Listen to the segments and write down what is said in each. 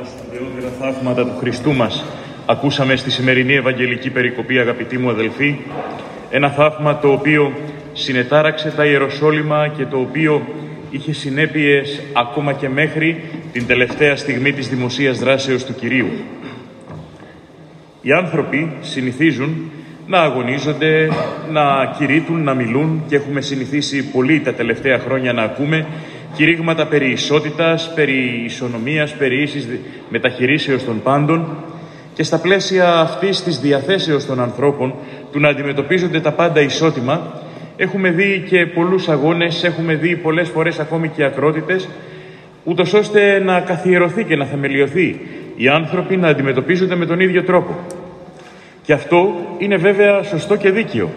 τα σπουδαιότερα θαύματα του Χριστού μας ακούσαμε στη σημερινή Ευαγγελική Περικοπή, αγαπητοί μου αδελφοί, ένα θαύμα το οποίο συνετάραξε τα Ιεροσόλυμα και το οποίο είχε συνέπειες ακόμα και μέχρι την τελευταία στιγμή της δημοσίας δράσεως του Κυρίου. Οι άνθρωποι συνηθίζουν να αγωνίζονται, να κηρύττουν, να μιλούν και έχουμε συνηθίσει πολύ τα τελευταία χρόνια να ακούμε κηρύγματα περί ισότητας, περί ισονομίας, περί ίσης μεταχειρήσεως των πάντων και στα πλαίσια αυτής της διαθέσεως των ανθρώπων του να αντιμετωπίζονται τα πάντα ισότιμα έχουμε δει και πολλούς αγώνες, έχουμε δει πολλές φορές ακόμη και ακρότητες ούτως ώστε να καθιερωθεί και να θεμελιωθεί οι άνθρωποι να αντιμετωπίζονται με τον ίδιο τρόπο. Και αυτό είναι βέβαια σωστό και δίκαιο.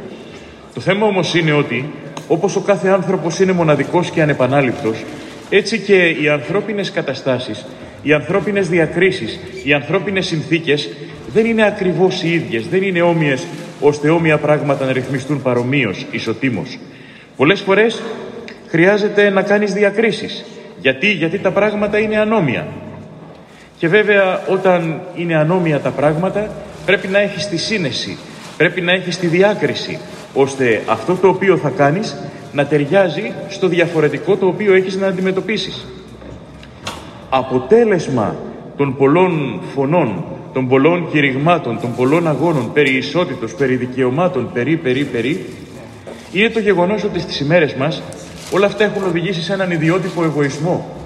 Το θέμα όμως είναι ότι όπως ο κάθε άνθρωπος είναι μοναδικός και ανεπανάληπτος, έτσι και οι ανθρώπινες καταστάσεις, οι ανθρώπινες διακρίσεις, οι ανθρώπινες συνθήκες δεν είναι ακριβώς οι ίδιες, δεν είναι όμοιες ώστε όμοια πράγματα να ρυθμιστούν παρομοίως, ισοτήμως. Πολλές φορές χρειάζεται να κάνεις διακρίσεις. Γιατί, γιατί τα πράγματα είναι ανώμια. Και βέβαια όταν είναι ανώμια τα πράγματα πρέπει να έχεις τη σύνεση, πρέπει να έχεις τη διάκριση, ώστε αυτό το οποίο θα κάνεις να ταιριάζει στο διαφορετικό το οποίο έχεις να αντιμετωπίσεις. Αποτέλεσμα των πολλών φωνών, των πολλών κηρυγμάτων, των πολλών αγώνων περί ισότητος, περί δικαιωμάτων, περί, περί, περί, είναι το γεγονός ότι στις ημέρες μας όλα αυτά έχουν οδηγήσει σε έναν ιδιότυπο εγωισμό.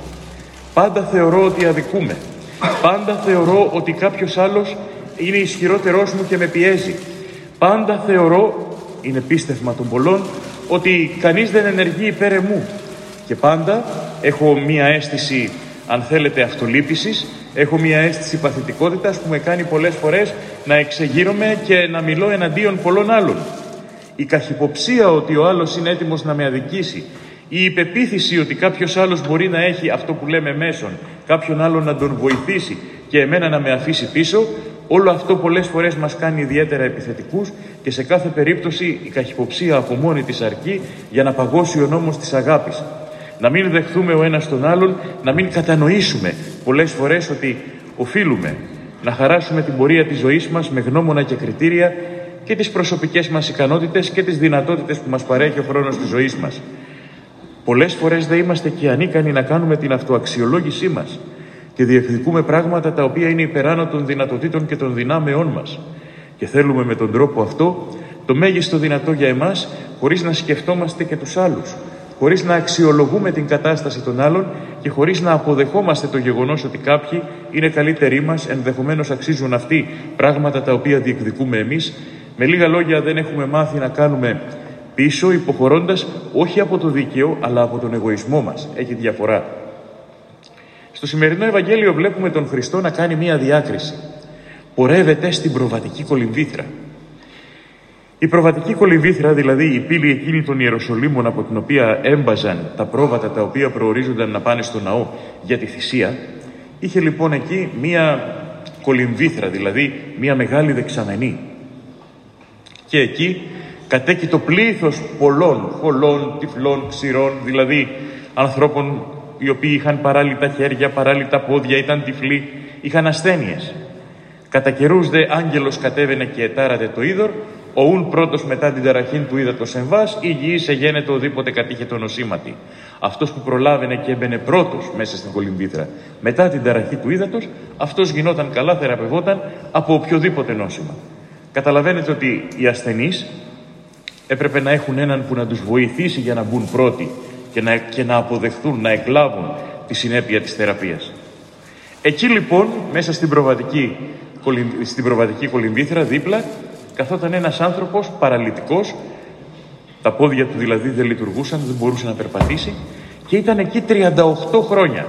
Πάντα θεωρώ ότι αδικούμε. Πάντα θεωρώ ότι κάποιος άλλος είναι ισχυρότερός μου και με πιέζει. Πάντα θεωρώ, είναι πίστευμα των πολλών, ότι κανείς δεν ενεργεί υπέρ εμού. Και πάντα έχω μία αίσθηση, αν θέλετε, αυτολύπησης, έχω μία αίσθηση παθητικότητας που με κάνει πολλές φορές να εξεγείρομαι και να μιλώ εναντίον πολλών άλλων. Η καχυποψία ότι ο άλλος είναι έτοιμος να με αδικήσει, η υπεποίθηση ότι κάποιος άλλος μπορεί να έχει αυτό που λέμε μέσον, κάποιον άλλον να τον βοηθήσει και εμένα να με αφήσει πίσω, Όλο αυτό πολλές φορές μας κάνει ιδιαίτερα επιθετικούς και σε κάθε περίπτωση η καχυποψία από μόνη της αρκεί για να παγώσει ο νόμος της αγάπης. Να μην δεχθούμε ο ένας τον άλλον, να μην κατανοήσουμε πολλές φορές ότι οφείλουμε να χαράσουμε την πορεία της ζωής μας με γνώμονα και κριτήρια και τις προσωπικές μας ικανότητες και τις δυνατότητες που μας παρέχει ο χρόνος της ζωής μας. Πολλές φορές δεν είμαστε και ανίκανοι να κάνουμε την αυτοαξιολόγησή μας και διεκδικούμε πράγματα τα οποία είναι υπεράνω των δυνατοτήτων και των δυνάμεών μας. Και θέλουμε με τον τρόπο αυτό το μέγιστο δυνατό για εμάς, χωρίς να σκεφτόμαστε και τους άλλους, χωρίς να αξιολογούμε την κατάσταση των άλλων και χωρίς να αποδεχόμαστε το γεγονός ότι κάποιοι είναι καλύτεροι μας, ενδεχομένως αξίζουν αυτοί πράγματα τα οποία διεκδικούμε εμείς. Με λίγα λόγια δεν έχουμε μάθει να κάνουμε πίσω υποχωρώντας όχι από το δίκαιο αλλά από τον εγωισμό μας. Έχει διαφορά. Στο σημερινό Ευαγγέλιο βλέπουμε τον Χριστό να κάνει μία διάκριση. Πορεύεται στην προβατική κολυμβήθρα. Η προβατική κολυμβήθρα, δηλαδή η πύλη εκείνη των Ιεροσολύμων από την οποία έμπαζαν τα πρόβατα τα οποία προορίζονταν να πάνε στο ναό για τη θυσία, είχε λοιπόν εκεί μία κολυμβήθρα, δηλαδή μία μεγάλη δεξαμενή. Και εκεί κατέκει το πλήθος πολλών, χολών, τυφλών, ξηρών, δηλαδή ανθρώπων οι οποίοι είχαν παράλυτα χέρια, παράλυτα πόδια, ήταν τυφλοί, είχαν ασθένειες. Κατά καιρούς δε άγγελος κατέβαινε και ετάρατε το είδωρ, ο ούν πρώτος μετά την ταραχήν του ύδατος εμβάς, υγιής εγένετο οδήποτε κατήχε το νοσήματι. Αυτός που προλάβαινε και έμπαινε πρώτος μέσα στην κολυμπήθρα μετά την ταραχή του ύδατος, αυτός γινόταν καλά, θεραπευόταν από οποιοδήποτε νόσημα. Καταλαβαίνετε ότι οι ασθενείς έπρεπε να έχουν έναν που να τους βοηθήσει για να μπουν πρώτοι και να, και να αποδεχθούν, να εκλάβουν τη συνέπεια της θεραπείας. Εκεί λοιπόν, μέσα στην προβατική, στην προβατική κολυμβήθρα, δίπλα, καθόταν ένας άνθρωπος παραλυτικός, τα πόδια του δηλαδή δεν λειτουργούσαν, δεν μπορούσε να περπατήσει και ήταν εκεί 38 χρόνια.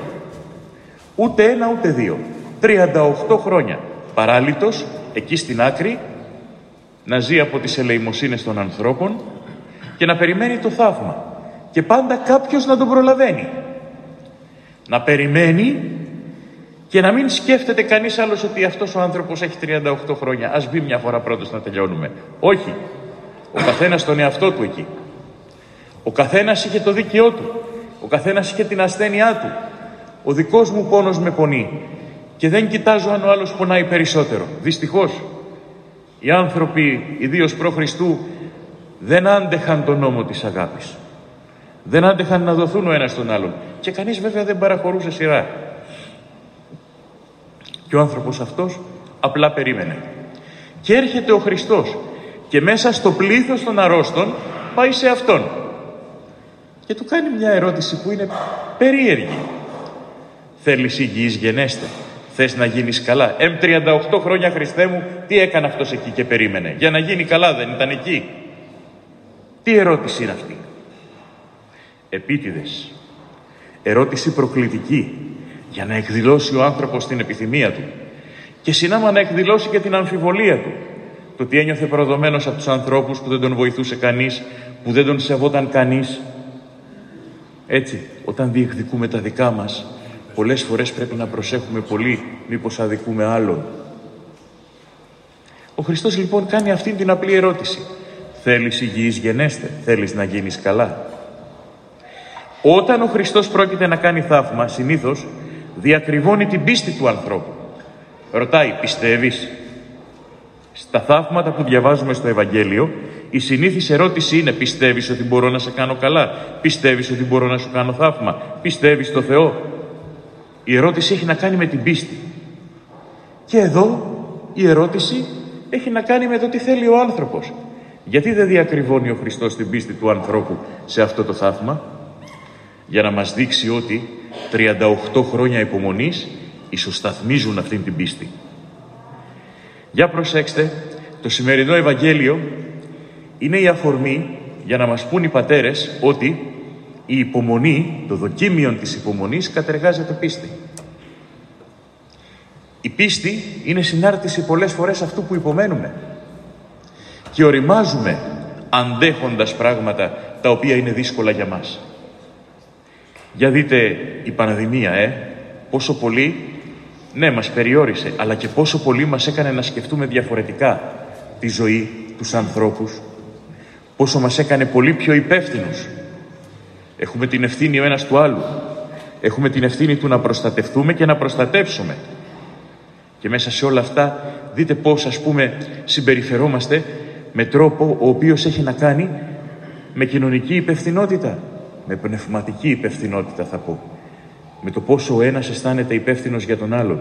Ούτε ένα ούτε δύο. 38 χρόνια. Παράλυτος, εκεί στην άκρη, να ζει από τις ελεημοσύνες των ανθρώπων και να περιμένει το θαύμα και πάντα κάποιος να τον προλαβαίνει. Να περιμένει και να μην σκέφτεται κανείς άλλος ότι αυτός ο άνθρωπος έχει 38 χρόνια. Ας μπει μια φορά πρώτος να τελειώνουμε. Όχι. Ο καθένας τον εαυτό του εκεί. Ο καθένας είχε το δίκαιό του. Ο καθένας είχε την ασθένειά του. Ο δικός μου πόνος με πονεί. και δεν κοιτάζω αν ο άλλος πονάει περισσότερο. Δυστυχώς, οι άνθρωποι, ιδίως προ Χριστού, δεν άντεχαν τον νόμο της αγάπης. Δεν άντεχαν να δοθούν ο ένας τον άλλον. Και κανείς βέβαια δεν παραχωρούσε σειρά. Και ο άνθρωπος αυτός απλά περίμενε. Και έρχεται ο Χριστός και μέσα στο πλήθος των αρρώστων πάει σε Αυτόν. Και του κάνει μια ερώτηση που είναι περίεργη. Θέλεις υγιής γενέστε. Θες να γίνεις καλά. Εμ 38 χρόνια Χριστέ μου, τι έκανε αυτός εκεί και περίμενε. Για να γίνει καλά δεν ήταν εκεί. Τι ερώτηση είναι αυτή; Επίτηδες. Ερώτηση προκλητική για να εκδηλώσει ο άνθρωπος την επιθυμία του και συνάμα να εκδηλώσει και την αμφιβολία του. Το ότι ένιωθε προδομένος από τους ανθρώπους που δεν τον βοηθούσε κανείς, που δεν τον σεβόταν κανείς. Έτσι, όταν διεκδικούμε τα δικά μας, πολλές φορές πρέπει να προσέχουμε πολύ μήπως αδικούμε άλλον. Ο Χριστός λοιπόν κάνει αυτήν την απλή ερώτηση. Θέλεις υγιής γενέστε, θέλεις να γίνεις καλά. Όταν ο Χριστός πρόκειται να κάνει θαύμα, συνήθως διακριβώνει την πίστη του ανθρώπου. Ρωτάει, πιστεύεις. Στα θαύματα που διαβάζουμε στο Ευαγγέλιο, η συνήθις ερώτηση είναι πιστεύεις ότι μπορώ να σε κάνω καλά, πιστεύεις ότι μπορώ να σου κάνω θαύμα, πιστεύεις στο Θεό; Η ερώτηση έχει να κάνει με την πίστη. Και εδώ η ερώτηση έχει να κάνει με το τι θέλει ο άνθρωπος. Γιατί δεν διακριβώνει ο Χριστός την πίστη του ανθρώπου σε αυτό το θαύμα, για να μας δείξει ότι 38 χρόνια υπομονής ισοσταθμίζουν αυτήν την πίστη. Για προσέξτε, το σημερινό Ευαγγέλιο είναι η αφορμή για να μας πούν οι πατέρες ότι η υπομονή, το δοκίμιον της υπομονής κατεργάζεται πίστη. Η πίστη είναι συνάρτηση πολλές φορές αυτού που υπομένουμε και οριμάζουμε αντέχοντας πράγματα τα οποία είναι δύσκολα για μας. Για δείτε η πανδημία, ε, πόσο πολύ, ναι, μας περιόρισε, αλλά και πόσο πολύ μας έκανε να σκεφτούμε διαφορετικά τη ζωή, τους ανθρώπους, πόσο μας έκανε πολύ πιο υπεύθυνους. Έχουμε την ευθύνη ο ένας του άλλου. Έχουμε την ευθύνη του να προστατευτούμε και να προστατεύσουμε. Και μέσα σε όλα αυτά δείτε πώς ας πούμε συμπεριφερόμαστε με τρόπο ο οποίος έχει να κάνει με κοινωνική υπευθυνότητα με πνευματική υπευθυνότητα θα πω. Με το πόσο ο ένας αισθάνεται υπεύθυνος για τον άλλον.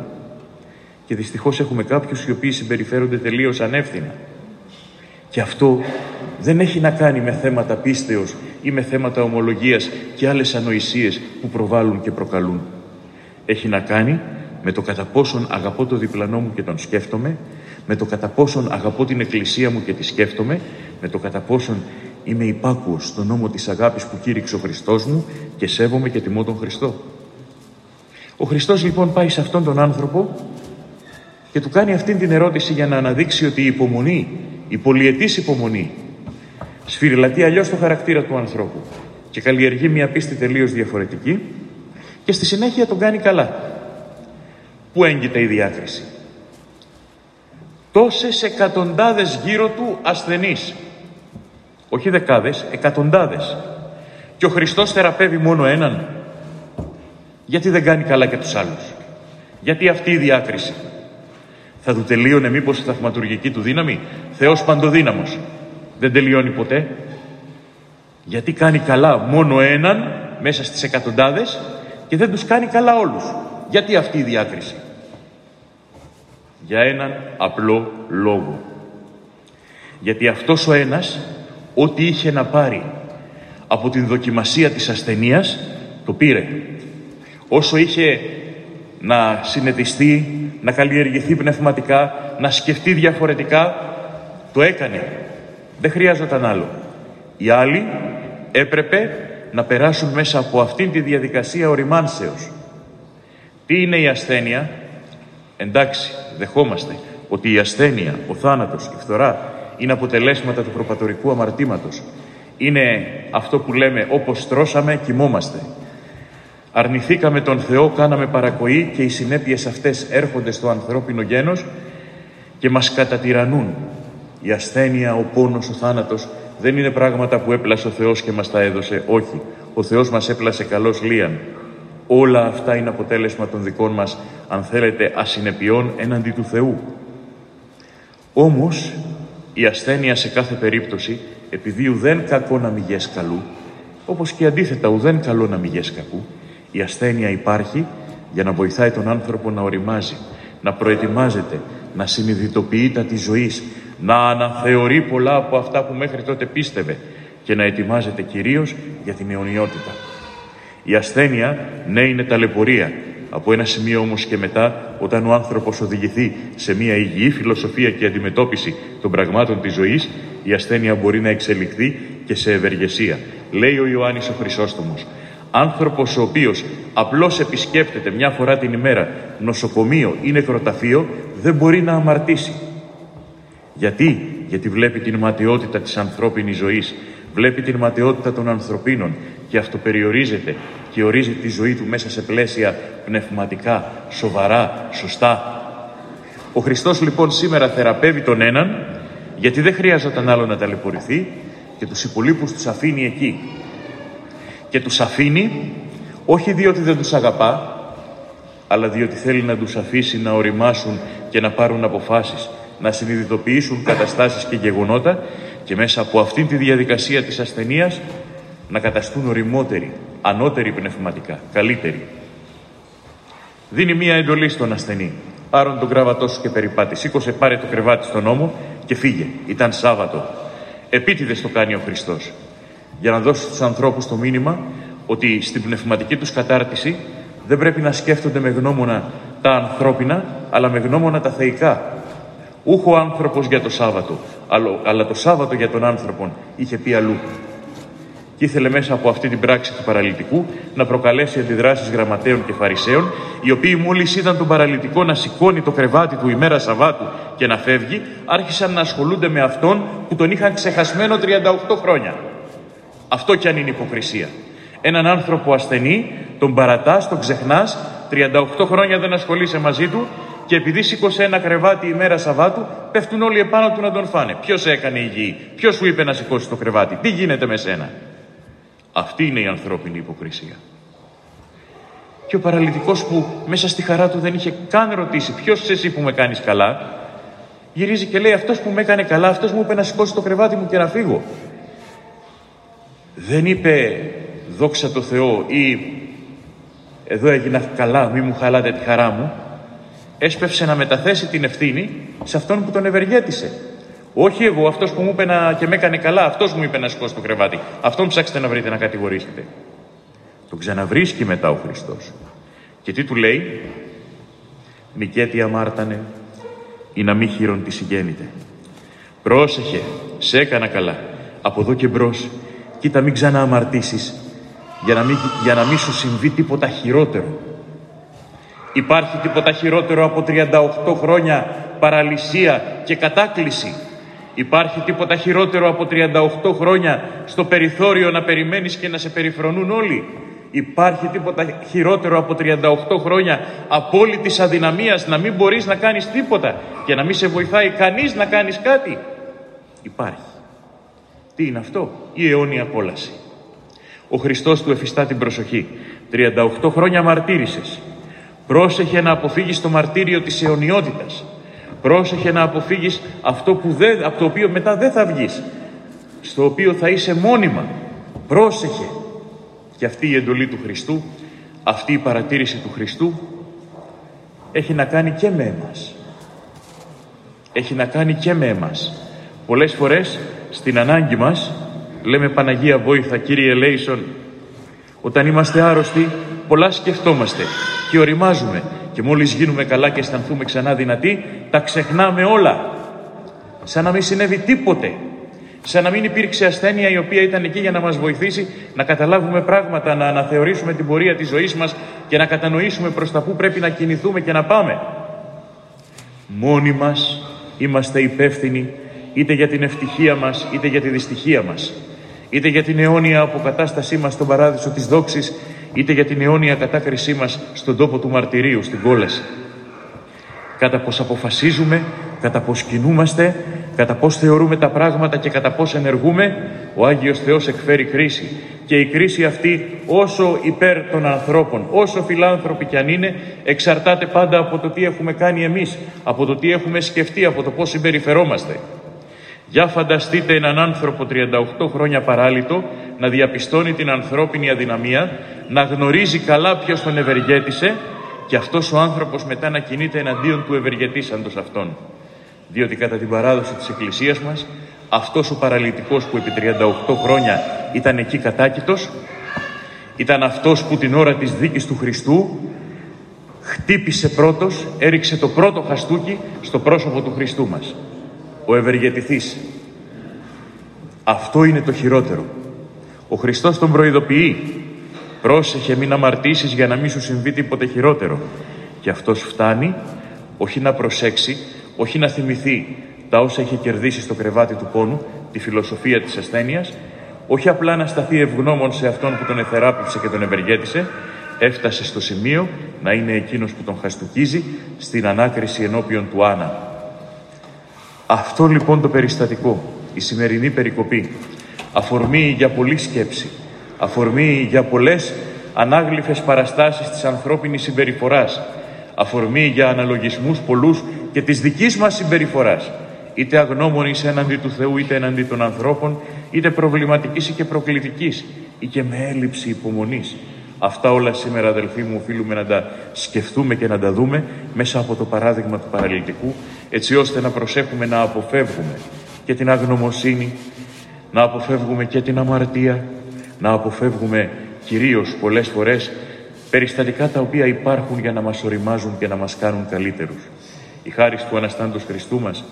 Και δυστυχώς έχουμε κάποιους οι οποίοι συμπεριφέρονται τελείως ανεύθυνα. Και αυτό δεν έχει να κάνει με θέματα πίστεως ή με θέματα ομολογίας και άλλες ανοησίες που προβάλλουν και προκαλούν. Έχει να κάνει με το κατά πόσον αγαπώ το διπλανό μου και τον σκέφτομαι, με το κατά πόσον αγαπώ την εκκλησία μου και τη σκέφτομαι, με το κατά πόσον Είμαι υπάκουος στον νόμο της αγάπης που κήρυξε ο Χριστός μου και σέβομαι και τιμώ τον Χριστό. Ο Χριστός λοιπόν πάει σε αυτόν τον άνθρωπο και του κάνει αυτήν την ερώτηση για να αναδείξει ότι η υπομονή, η πολυετής υπομονή, σφυριλατεί αλλιώς το χαρακτήρα του ανθρώπου και καλλιεργεί μια πίστη τελείως διαφορετική και στη συνέχεια τον κάνει καλά. Πού έγκυται η διάκριση; Τόσες εκατοντάδες γύρω του ασθενείς όχι δεκάδες, εκατοντάδες. Και ο Χριστός θεραπεύει μόνο έναν. Γιατί δεν κάνει καλά και τους άλλους; Γιατί αυτή η διάκριση; Θα του τελείωνε μήπως η θαυματουργική του δύναμη; Θεός παντοδύναμος. Δεν τελειώνει ποτέ. Γιατί κάνει καλά μόνο έναν μέσα στις εκατοντάδες και δεν τους κάνει καλά όλους; Γιατί αυτή η διάκριση; Για έναν απλό λόγο. Γιατί αυτός ο ένας ό,τι είχε να πάρει από την δοκιμασία της ασθενείας, το πήρε. Όσο είχε να συνετιστεί, να καλλιεργηθεί πνευματικά, να σκεφτεί διαφορετικά, το έκανε. Δεν χρειάζονταν άλλο. Οι άλλοι έπρεπε να περάσουν μέσα από αυτήν τη διαδικασία οριμάνσεως. Τι είναι η ασθένεια; Εντάξει, δεχόμαστε ότι η ασθένεια, ο θάνατος, η φθορά είναι αποτελέσματα του προπατορικού αμαρτήματος. Είναι αυτό που λέμε όπως τρώσαμε κοιμόμαστε. Αρνηθήκαμε τον Θεό, κάναμε παρακοή και οι συνέπειες αυτές έρχονται στο ανθρώπινο γένος και μας κατατυραννούν. Η ασθένεια, ο πόνος, ο θάνατος δεν είναι πράγματα που έπλασε ο Θεός και μας τα έδωσε. Όχι. Ο Θεός μας έπλασε καλός λίαν. Όλα αυτά είναι αποτέλεσμα των δικών μας, αν θέλετε, ασυνεπιών έναντι του Θεού. Όμως, η ασθένεια σε κάθε περίπτωση, επειδή ουδέν κακό να μηγές καλού, όπως και αντίθετα ουδέν καλό να μηγές κακού, η ασθένεια υπάρχει για να βοηθάει τον άνθρωπο να οριμάζει, να προετοιμάζεται, να συνειδητοποιεί τα της ζωής, να αναθεωρεί πολλά από αυτά που μέχρι τότε πίστευε και να ετοιμάζεται κυρίως για την αιωνιότητα. Η ασθένεια, ναι, είναι ταλαιπωρία. Από ένα σημείο όμως και μετά, όταν ο άνθρωπος οδηγηθεί σε μια υγιή φιλοσοφία και αντιμετώπιση των πραγμάτων της ζωής, η ασθένεια μπορεί να εξελιχθεί και σε ευεργεσία. Λέει ο Ιωάννης ο Χρυσόστομος, άνθρωπος ο οποίος απλώς επισκέπτεται μια φορά την ημέρα νοσοκομείο ή νεκροταφείο, δεν μπορεί να αμαρτήσει. Γιατί, γιατί βλέπει την ματαιότητα της ανθρώπινης ζωής, βλέπει την ματαιότητα των ανθρωπίνων και αυτοπεριορίζεται και ορίζει τη ζωή του μέσα σε πλαίσια πνευματικά, σοβαρά, σωστά. Ο Χριστός λοιπόν σήμερα θεραπεύει τον έναν γιατί δεν χρειάζεται άλλο να ταλαιπωρηθεί και τους υπολείπους τους αφήνει εκεί. Και τους αφήνει όχι διότι δεν τους αγαπά αλλά διότι θέλει να τους αφήσει να οριμάσουν και να πάρουν αποφάσεις, να συνειδητοποιήσουν καταστάσεις και γεγονότα και μέσα από αυτήν τη διαδικασία της ασθενείας να καταστούν οριμότεροι, ανώτεροι πνευματικά, καλύτεροι. Δίνει μία εντολή στον ασθενή. Πάρον τον κράβατό σου και περιπάτη. Σήκωσε, πάρε το κρεβάτι στον ώμο και φύγε. Ήταν Σάββατο. Επίτηδες το κάνει ο Χριστός. Για να δώσει στους ανθρώπους το μήνυμα ότι στην πνευματική τους κατάρτιση δεν πρέπει να σκέφτονται με γνώμονα τα ανθρώπινα, αλλά με γνώμονα τα θεϊκά. Ούχο άνθρωπος για το Σάββατο, αλλά το Σάββατο για τον άνθρωπο είχε πει αλλού και ήθελε μέσα από αυτή την πράξη του παραλυτικού να προκαλέσει αντιδράσεις γραμματέων και φαρισαίων, οι οποίοι μόλις είδαν τον παραλυτικό να σηκώνει το κρεβάτι του ημέρα Σαββάτου και να φεύγει, άρχισαν να ασχολούνται με αυτόν που τον είχαν ξεχασμένο 38 χρόνια. Αυτό κι αν είναι υποκρισία. Έναν άνθρωπο ασθενή, τον παρατάς, τον ξεχνάς, 38 χρόνια δεν ασχολείσαι μαζί του και επειδή σήκωσε ένα κρεβάτι ημέρα Σαββάτου, πέφτουν όλοι επάνω του να τον φάνε. Ποιος έκανε υγιή, ποιος σου είπε να σηκώσει το κρεβάτι, τι γίνεται με σένα; Αυτή είναι η ανθρώπινη υποκρισία. Και ο παραλυτικός που μέσα στη χαρά του δεν είχε καν ρωτήσει ποιος εσύ που με κάνεις καλά, γυρίζει και λέει αυτός που με έκανε καλά, αυτός μου είπε να σηκώσει το κρεβάτι μου και να φύγω. Δεν είπε δόξα τω Θεώ ή εδώ έγινα καλά, μη μου χαλάτε τη χαρά μου. Έσπευσε να μεταθέσει την ευθύνη σε αυτόν που τον ευεργέτησε. Όχι εγώ, αυτός που μου είπε να... και με έκανε καλά, αυτός μου είπε να σηκώσει το κρεβάτι. Αυτόν ψάξετε να βρείτε να κατηγορήσετε. Τον ξαναβρίσκει μετά ο Χριστός. Και τι του λέει, Νικέτη αμάρτανε, ή να μη χείρον τη συγγέννητε. Πρόσεχε, σε έκανα καλά. Από εδώ και μπρος, κοίτα μην ξανααμαρτήσεις, για, να μην, για να μην σου συμβεί τίποτα χειρότερο. Υπάρχει τίποτα χειρότερο από 38 χρόνια παραλυσία και κατάκληση Υπάρχει τίποτα χειρότερο από 38 χρόνια στο περιθώριο να περιμένεις και να σε περιφρονούν όλοι; Υπάρχει τίποτα χειρότερο από 38 χρόνια απόλυτης αδυναμίας να μην μπορείς να κάνεις τίποτα και να μην σε βοηθάει κανείς να κάνεις κάτι; Υπάρχει. Τι είναι αυτό, η αιώνια κόλαση. Ο Χριστός του εφιστά την προσοχή. 38 χρόνια μαρτύρησες. Πρόσεχε να αποφύγεις το μαρτύριο της αιωνιότητας. Πρόσεχε να αποφύγεις αυτό που δεν, από το οποίο μετά δεν θα βγεις. Στο οποίο θα είσαι μόνιμα. Πρόσεχε. Και αυτή η εντολή του Χριστού, αυτή η παρατήρηση του Χριστού έχει να κάνει και με εμάς. Έχει να κάνει και με εμάς. Πολλές φορές στην ανάγκη μας λέμε Παναγία Βόηθα, Κύριε Λέισον, όταν είμαστε άρρωστοι πολλά σκεφτόμαστε και οριμάζουμε και μόλις γίνουμε καλά και αισθανθούμε ξανά δυνατοί, τα ξεχνάμε όλα. Σαν να μην συνέβη τίποτε. Σαν να μην υπήρξε ασθένεια η οποία ήταν εκεί για να μας βοηθήσει να καταλάβουμε πράγματα, να αναθεωρήσουμε την πορεία της ζωής μας και να κατανοήσουμε προς τα που πρέπει να κινηθούμε και να πάμε. Μόνοι μας είμαστε υπεύθυνοι είτε για την ευτυχία μας είτε για τη δυστυχία μας. Είτε για την αιώνια αποκατάστασή μας στον παράδεισο της δόξης είτε για την αιώνια κατάκρισή μας στον τόπο του μαρτυρίου, στην κόλαση. Κατά πως αποφασίζουμε κατά πώς κινούμαστε, κατά πώς θεωρούμε τα πράγματα και κατά πώς ενεργούμε, ο Άγιος Θεός εκφέρει κρίση. Και η κρίση αυτή όσο υπέρ των ανθρώπων, όσο φιλάνθρωποι κι αν είναι, εξαρτάται πάντα από το τι έχουμε κάνει εμείς, από το τι έχουμε σκεφτεί, από το πώς συμπεριφερόμαστε. Για φανταστείτε έναν άνθρωπο 38 χρόνια παράλυτο να διαπιστώνει την ανθρώπινη αδυναμία, να γνωρίζει καλά ποιος τον ευεργέτησε και αυτός ο άνθρωπος μετά να κινείται εναντίον του ευεργετήσαντος αυτόν. Διότι κατά την παράδοση της Εκκλησίας μας, αυτός ο παραλυτικός που επί 38 χρόνια ήταν εκεί κατάκητος, ήταν αυτός που την ώρα της δίκης του Χριστού χτύπησε πρώτος, έριξε το πρώτο χαστούκι στο πρόσωπο του Χριστού μας. Ο ευεργετηθής. Αυτό είναι το χειρότερο. Ο Χριστός τον προειδοποιεί. Πρόσεχε μην αμαρτήσεις για να μην σου συμβεί τίποτε χειρότερο. Και αυτός φτάνει όχι να προσέξει, όχι να θυμηθεί τα όσα έχει κερδίσει στο κρεβάτι του πόνου, τη φιλοσοφία της ασθένειας, όχι απλά να σταθεί ευγνώμων σε αυτόν που τον εθεράπευσε και τον ευεργέτησε, έφτασε στο σημείο να είναι εκείνος που τον χαστουκίζει στην ανάκριση ενώπιον του Άννα. Αυτό λοιπόν το περιστατικό, η σημερινή περικοπή, αφορμή για πολλή σκέψη, αφορμή για πολλές ανάγλυφες παραστάσεις της ανθρώπινης συμπεριφοράς, αφορμή για αναλογισμούς πολλούς και της δικής μας συμπεριφοράς, είτε αγνώμονης έναντι του Θεού, είτε έναντι των ανθρώπων, είτε προβληματικής ή και προκλητικής, ή και με έλλειψη υπομονής. Αυτά όλα σήμερα, αδελφοί μου, οφείλουμε να τα σκεφτούμε και να τα δούμε μέσα από το παράδειγμα του παραλυτικού, έτσι ώστε να προσέχουμε να αποφεύγουμε και την αγνωμοσύνη, να αποφεύγουμε και την αμαρτία, να αποφεύγουμε κυρίως πολλές φορές περιστατικά τα οποία υπάρχουν για να μας οριμάζουν και να μας κάνουν καλύτερους. Η χάρη του Αναστάντος Χριστού μας,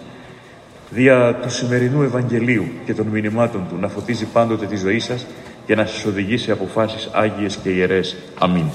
δια του σημερινού Ευαγγελίου και των μηνυμάτων του, να φωτίζει πάντοτε τη ζωή σας και να σας οδηγήσει σε αποφάσεις άγιες και ιερές. Αμήν.